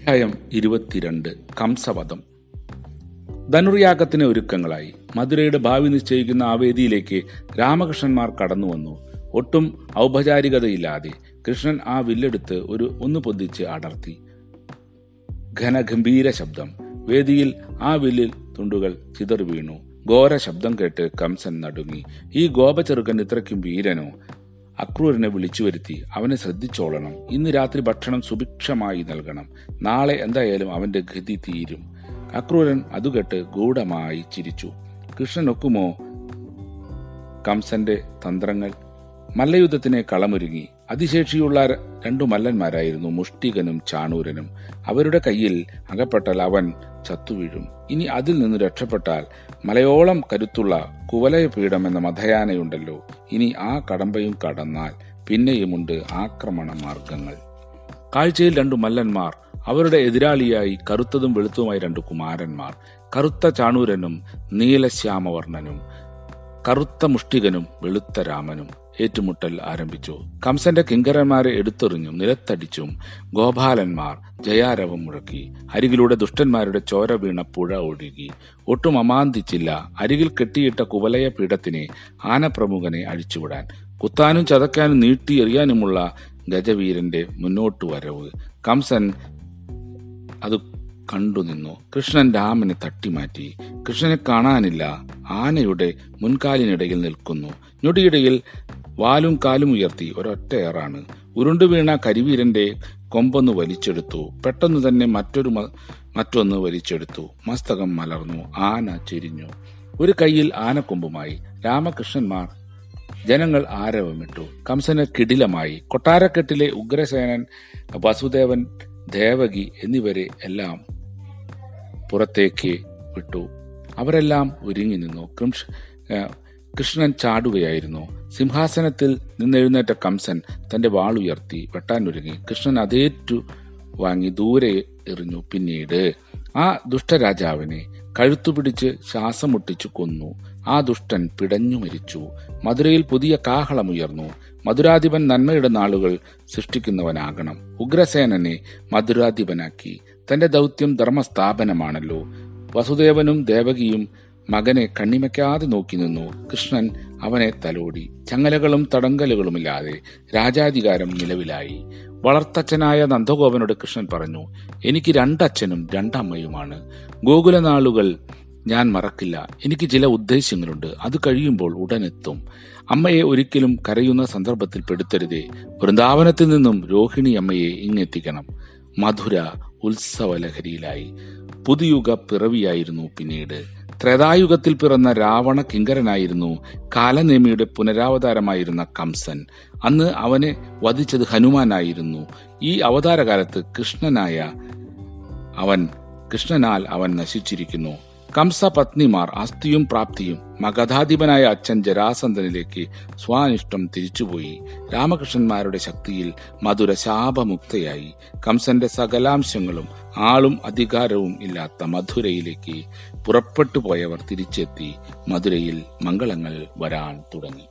അധ്യായം ഇരുപത്തിരണ്ട്. കംസവധം. ധനുർയാഗത്തിന് ഒരുക്കങ്ങളായി. മധുരയുടെ ഭാവി നിശ്ചയിക്കുന്ന ആവേദിയിലേക്ക് വേദിയിലേക്ക് രാമകൃഷ്ണന്മാർ കടന്നു വന്നു ഒട്ടും ഔപചാരികതയില്ലാതെ കൃഷ്ണൻ ആ വില്ലെടുത്ത് ഒരു ഒന്ന് പൊന്തിച്ച് അടർത്തി. ഘനഗംഭീര ശബ്ദം. വേദിയിൽ ആ വില്ലിൽ തുണ്ടുകൾ ചിതറി വീണു. ഘോര ശബ്ദം കേട്ട് കംസൻ നടുങ്ങി. ഈ ഗോപചെറുക്കൻ ഇത്രയ്ക്കും വീരനോ? അക്രൂരനെ വിളിച്ചു വരുത്തി. അവനെ ശ്രദ്ധിച്ചോളണം. ഇന്ന് രാത്രി ഭക്ഷണം സുഭിക്ഷമായി നൽകണം. നാളെ എന്തായാലും അവന്റെ ഗതി തീരും. അക്രൂരൻ അതുകെട്ട് ഗൂഢമായി ചിരിച്ചു. കൃഷ്ണൻ ഒക്കുമോ? കംസന്റെ തന്ത്രങ്ങൾ. മല്ലയുദ്ധത്തിന് കളമൊരുങ്ങി. അതിശേഷിയുള്ള രണ്ടു മല്ലന്മാരായിരുന്നു മുഷ്ടികനും ചാണൂരനും. അവരുടെ കയ്യിൽ അകപ്പെട്ടാൽ അവൻ ചത്തുവീഴും. ഇനി അതിൽ നിന്ന് രക്ഷപ്പെട്ടാൽ മലയോളം കരുത്തുള്ള കുവലയപീഠം എന്ന മധയാനയുണ്ടല്ലോ. ഇനി ആ കടമ്പയും കടന്നാൽ പിന്നെയുമുണ്ട് ആക്രമണ മാർഗങ്ങൾ കാഴ്ചയിൽ രണ്ടു മല്ലന്മാർ അവരുടെ എതിരാളിയായി കറുത്തതും വെളുത്തതുമായ രണ്ടു കുമാരന്മാർ കറുത്ത ചാണൂരനും നീലശ്യാമവർണനും. കറുത്ത മുഷ്ടികനും വെളുത്ത രാമനും ഏറ്റുമുട്ടൽ ആരംഭിച്ചു. കംസന്റെ കിങ്കരന്മാരെ എടുത്തെറിഞ്ഞും നിലത്തടിച്ചും ഗോപാലന്മാർ ജയാരവം മുഴക്കി. അരികിലൂടെ ദുഷ്ടന്മാരുടെ ചോര വീണ പുഴ ഒഴുകി. ഒട്ടും അമാന്തിച്ചില്ല. അരികിൽ കെട്ടിയിട്ട കുവലയ പീഠത്തിനെ ആനപ്രമുഖനെ അഴിച്ചുവിടാൻ. കുത്താനും ചതക്കാനും നീട്ടി എറിയാനുമുള്ള ഗജവീരന്റെ മുന്നോട്ടു വരവ്. കംസൻ അത് കണ്ടുനിന്നു. കൃഷ്ണൻ രാമനെ തട്ടിമാറ്റി. കൃഷ്ണനെ കാണാനില്ല. ആനയുടെ മുൻകാലിനിടയിൽ നിൽക്കുന്നു. ഞൊടിയിടയിൽ വാലും കാലും ഉയർത്തി ഒരൊറ്റ ഏറാണ്. ഉരുണ്ടുവീണ കരിവീരന്റെ കൊമ്പൊന്ന് വലിച്ചെടുത്തു. പെട്ടെന്ന് തന്നെ മറ്റൊരു മറ്റൊന്ന് വലിച്ചെടുത്തു. മസ്തകം മലർന്നു. ആന ചെരിഞ്ഞു. ഒരു കൈയിൽ ആനക്കൊമ്പുമായി. രാമകൃഷ്ണന്മാർ ജനങ്ങൾ ആരവമിട്ടു. കംസന് കിടിലമായി. കൊട്ടാരക്കെട്ടിലെ ഉഗ്രസേനൻ വസുദേവൻ ദേവകി എന്നിവരെ എല്ലാം പുറത്തേക്ക് വിട്ടു. അവരെല്ലാം ഒരുങ്ങി നിന്നു. കൃഷ്ണൻ ചാടുകയായിരുന്നു. സിംഹാസനത്തിൽ നിന്നെഴുന്നേറ്റ കംസൻ തന്റെ വാളുയർത്തി വെട്ടാനൊരുങ്ങി. കൃഷ്ണൻ അതേറ്റു വാങ്ങി ദൂരെ എറിഞ്ഞു. പിന്നീട് ആ ദുഷ്ടരാജാവിനെ കഴുത്തുപിടിച്ച് ശ്വാസമുട്ടിച്ചു കൊന്നു. ആ ദുഷ്ടൻ പിടഞ്ഞു മരിച്ചു. മധുരയിൽ പുതിയ കാഹളമുയർന്നു മധുരാധിപൻ നന്മയുടെ നാളുകൾ സൃഷ്ടിക്കുന്നവനാകണം. ഉഗ്രസേനനെ മധുരാധിപനാക്കി. തന്റെ ദൗത്യം ധർമ്മസ്ഥാപനമാണല്ലോ. വസുദേവനും ദേവകിയും മകനെ കണ്ണിമയ്ക്കാതെ നോക്കി നിന്നു. കൃഷ്ണൻ അവനെ തലോടി. ചങ്ങലകളും തടങ്കലുകളുമില്ലാതെ രാജാധികാരം നിലവിലായി. വളർത്തച്ഛനായ നന്ദഗോപനോട് കൃഷ്ണൻ പറഞ്ഞു എനിക്ക് രണ്ടച്ഛനും രണ്ടമ്മയുമാണ്. ഗോകുലനാളുകൾ ഞാൻ മറക്കില്ല. എനിക്ക് ചില ഉദ്ദേശ്യങ്ങളുണ്ട്. അത് കഴിയുമ്പോൾ ഉടനെത്തും. അമ്മയെ ഒരിക്കലും കരയുന്ന സന്ദർഭത്തിൽ പെടുത്തരുതേ. വൃന്ദാവനത്തിൽ നിന്നും രോഹിണി അമ്മയെ ഇങ്ങെത്തിക്കണം. മധുര ഉത്സവലഹരിയിലായി. പുതുയുഗ പിറവിയായിരുന്നു പിന്നീട്. ത്രേതായുഗത്തിൽ പിറന്ന രാവണ കിങ്കരനായിരുന്നു കാലനേമിയുടെ പുനരാവതാരമായിരുന്ന കംസൻ. അന്ന് അവനെ വധിച്ചത് ഹനുമാനായിരുന്നു. ഈ അവതാരകാലത്ത് കൃഷ്ണനായ അവൻ കൃഷ്ണനാൽ അവൻ നശിച്ചിരിക്കുന്നു. കംസ പത്നിമാർ അസ്ഥിയും പ്രാപ്തിയും മഗധാധിപനായ അച്ഛൻ ജരാസന്ധനിലേക്ക് സ്വാനിഷ്ടം തിരിച്ചുപോയി. രാമകൃഷ്ണന്മാരുടെ ശക്തിയിൽ മധുര ശാപമുക്തയായി കംസന്റെ സകലാംശങ്ങളും ആളും അധികാരവും ഇല്ലാത്ത മധുരയിലേക്ക് പുറപ്പെട്ടു പോയവർ തിരിച്ചെത്തി മധുരയിൽ മംഗളങ്ങൾ വരാൻ തുടങ്ങി.